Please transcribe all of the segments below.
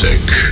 Music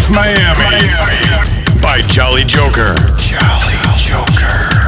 Safe Miami by Jolly Joker. Jolly Joker.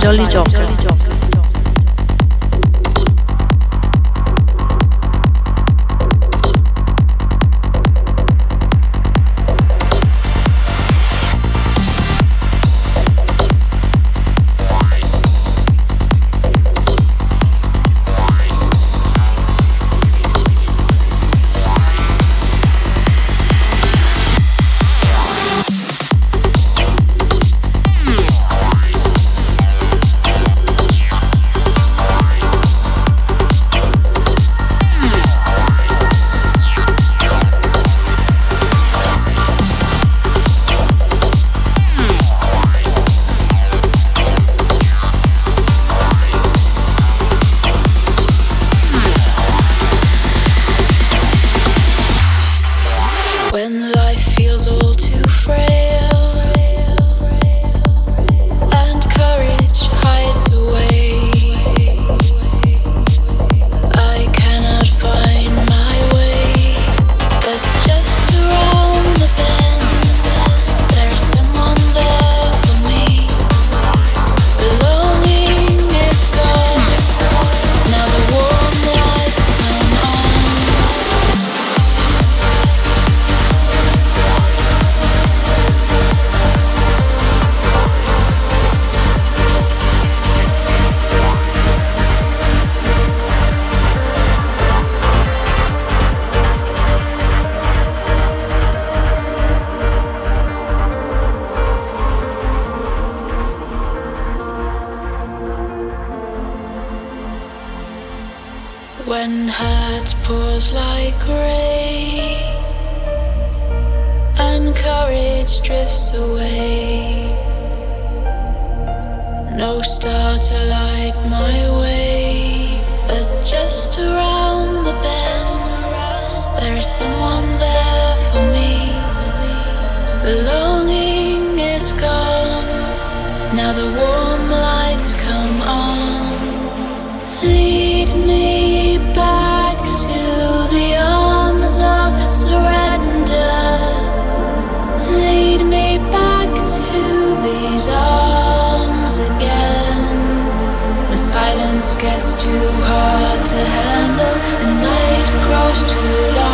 Jolly Joker. gets too hard to handle, and night grows too long.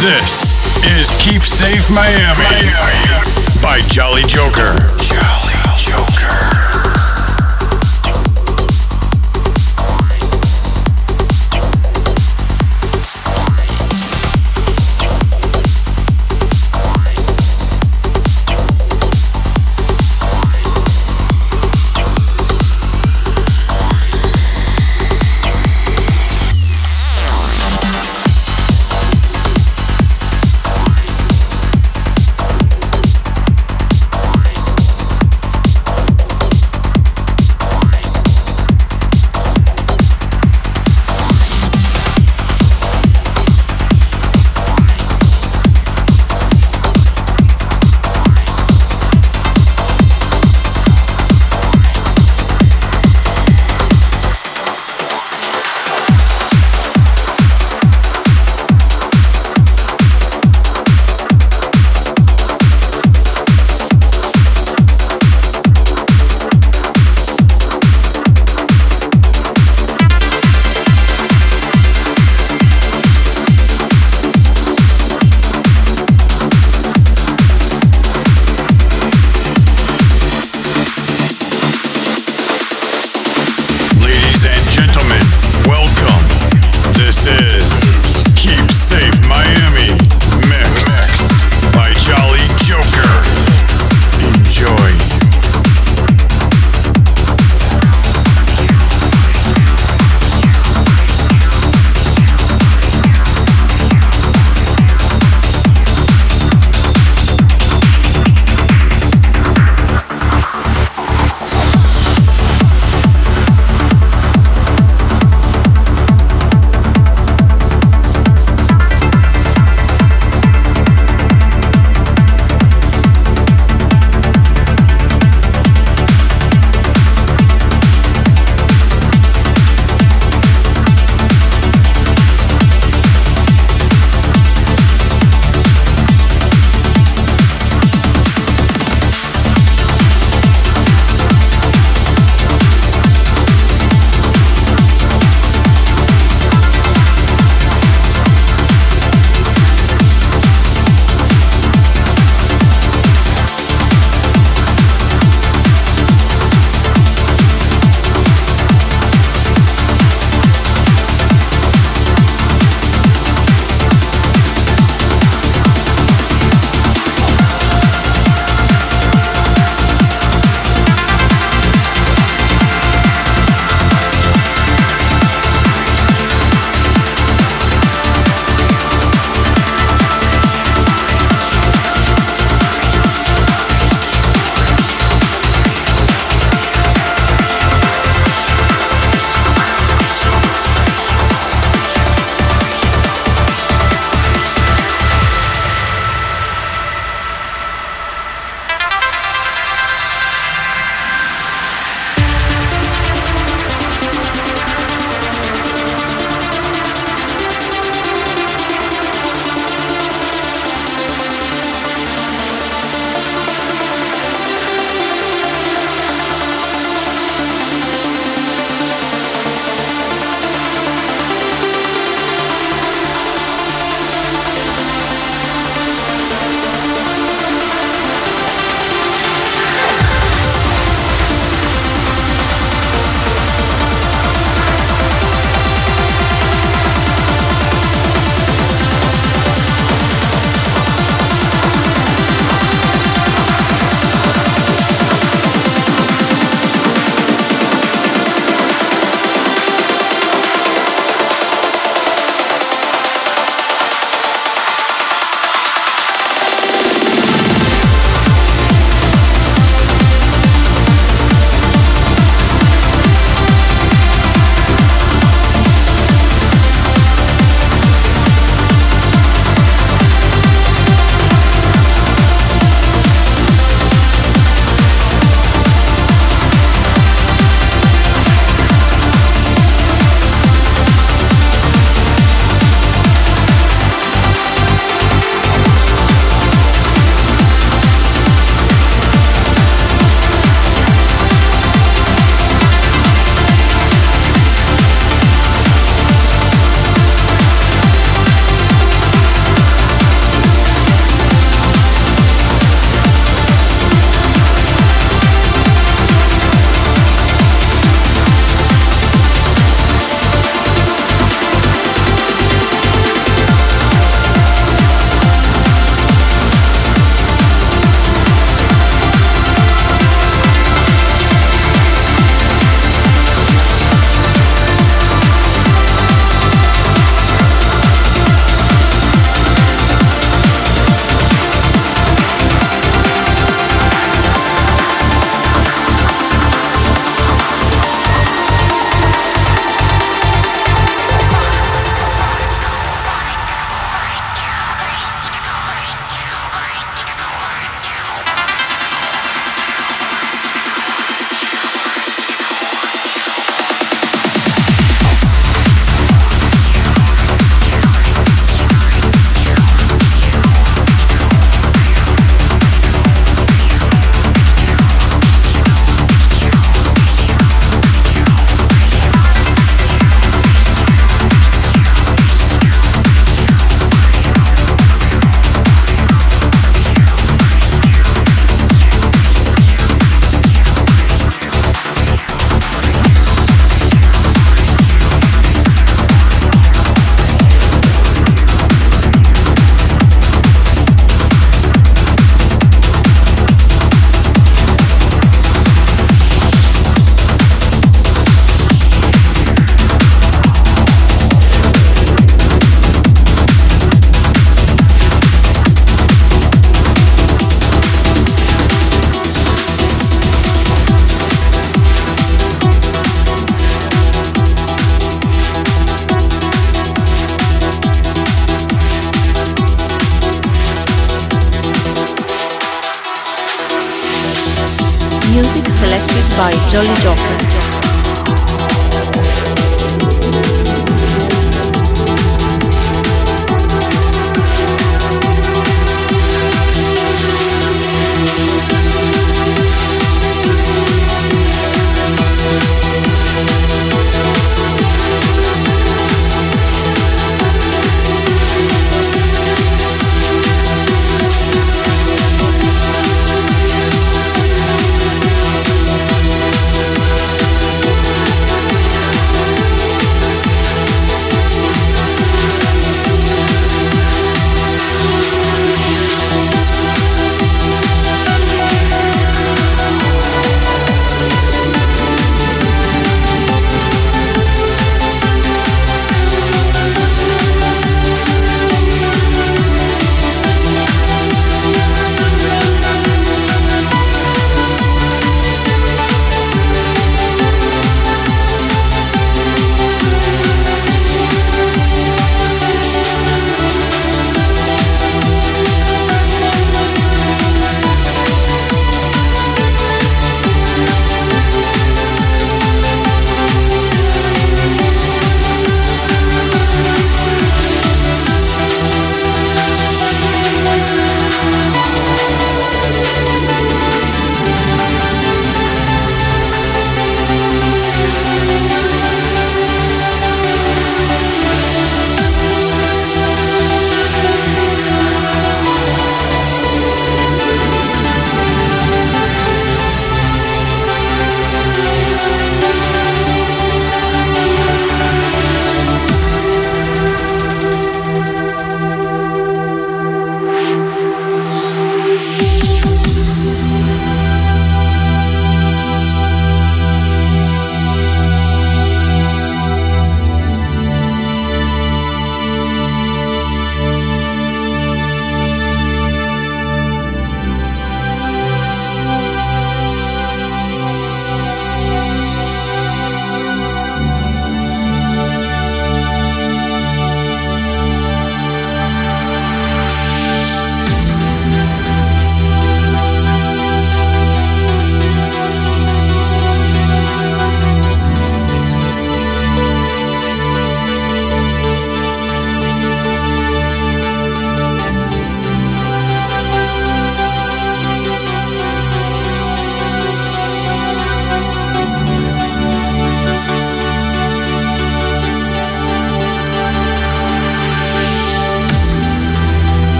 Selected by Jolly Joker. Miami by Jolly Joker. Jolly Joker.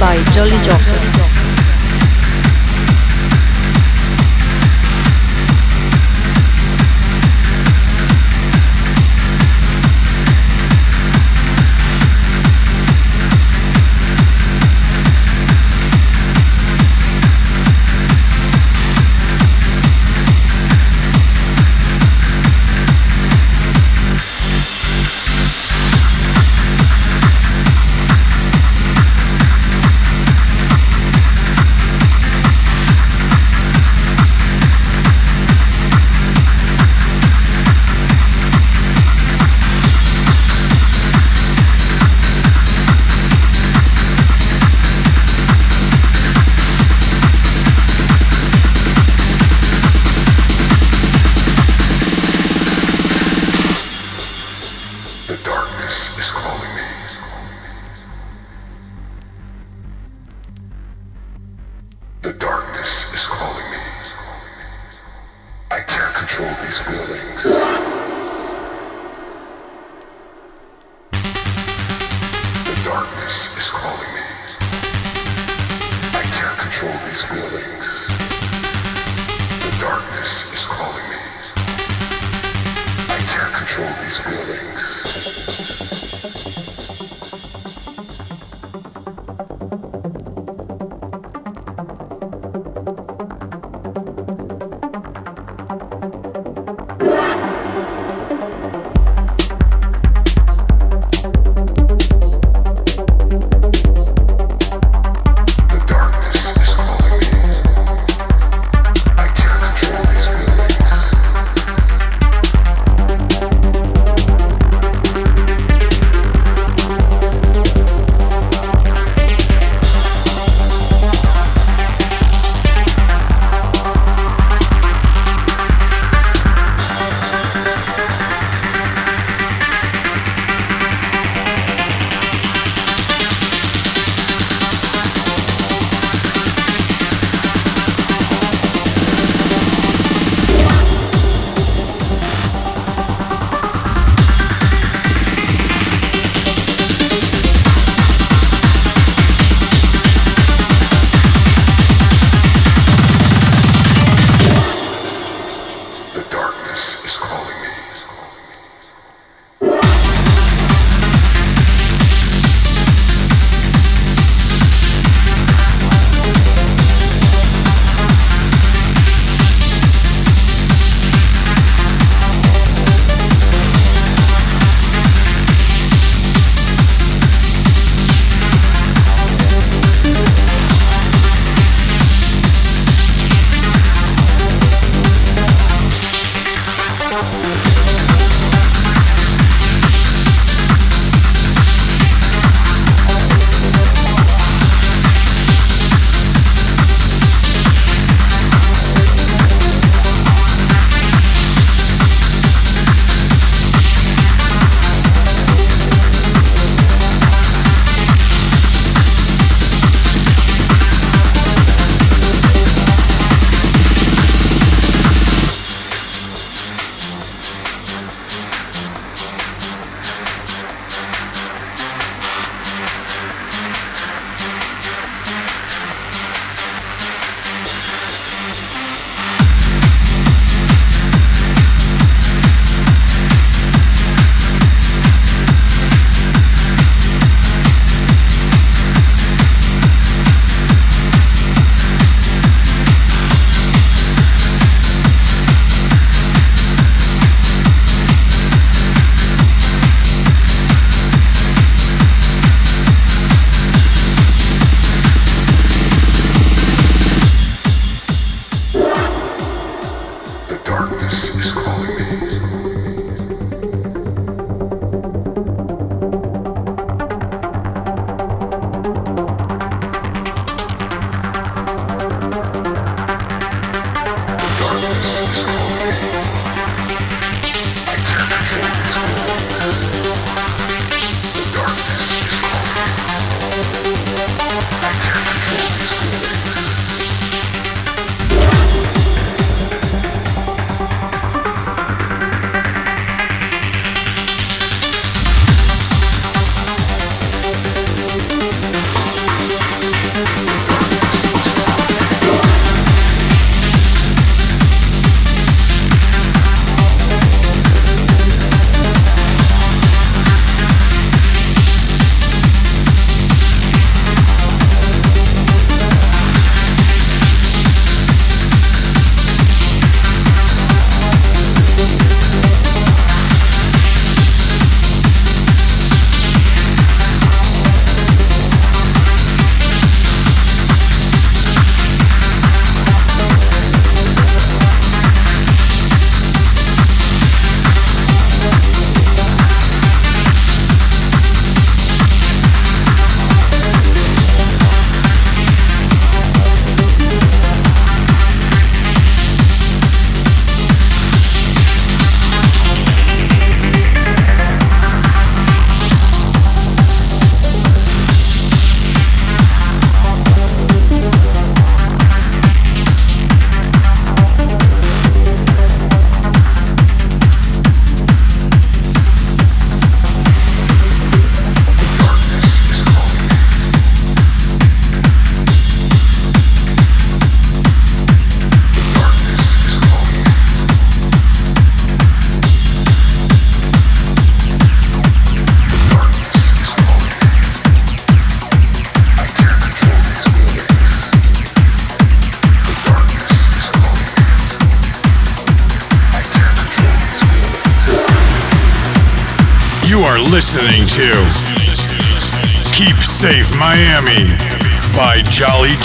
By Jolly Joker.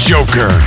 Joker.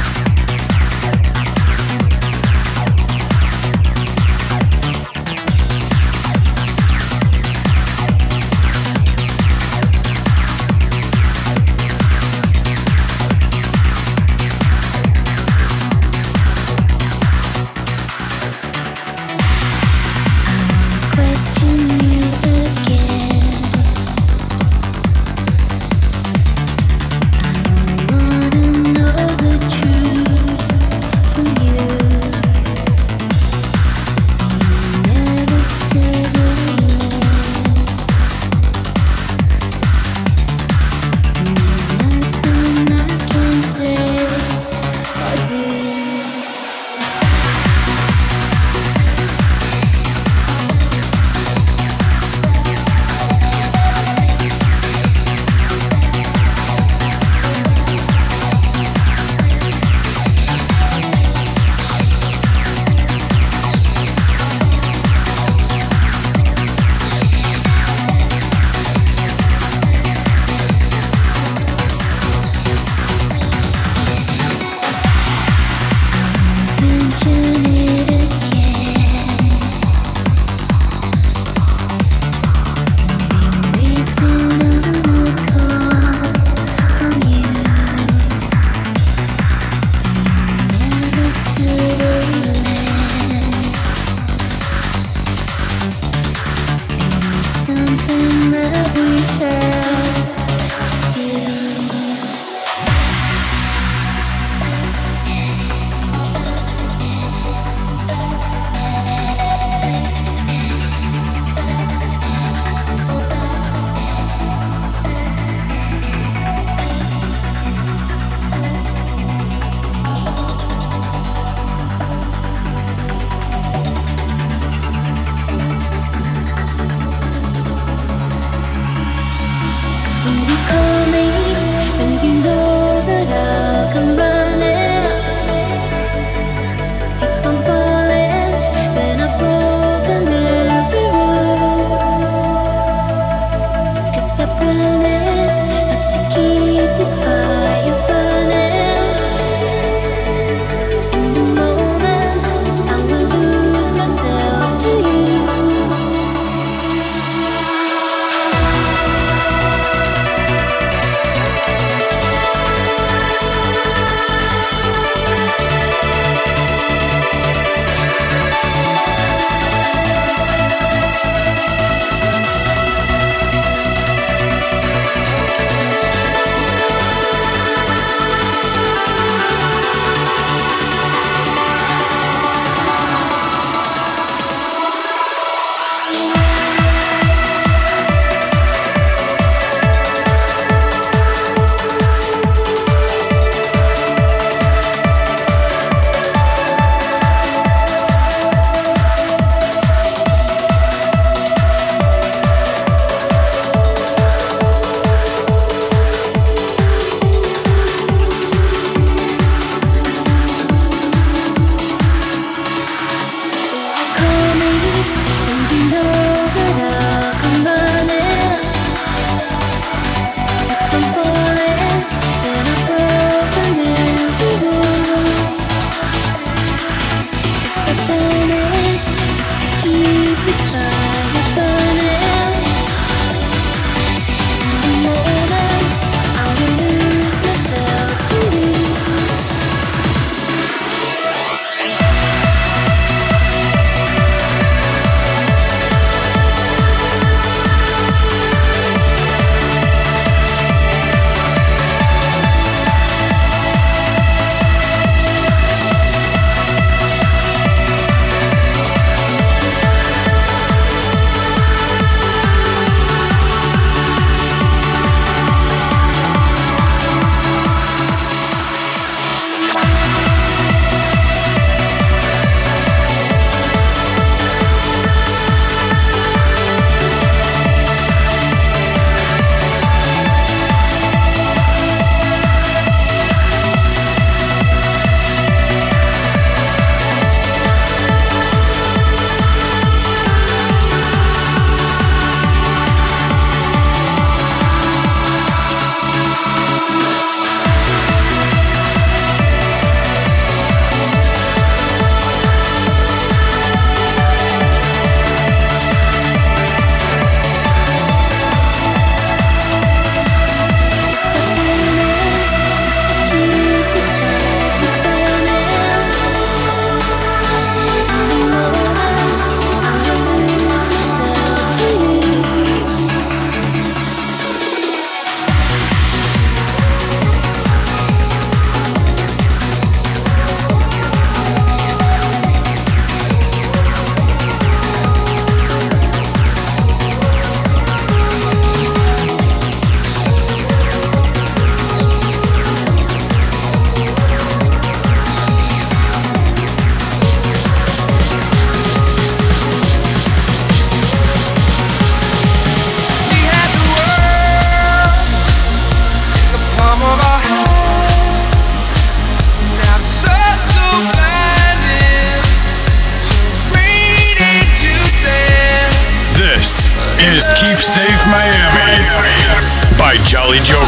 By Jolly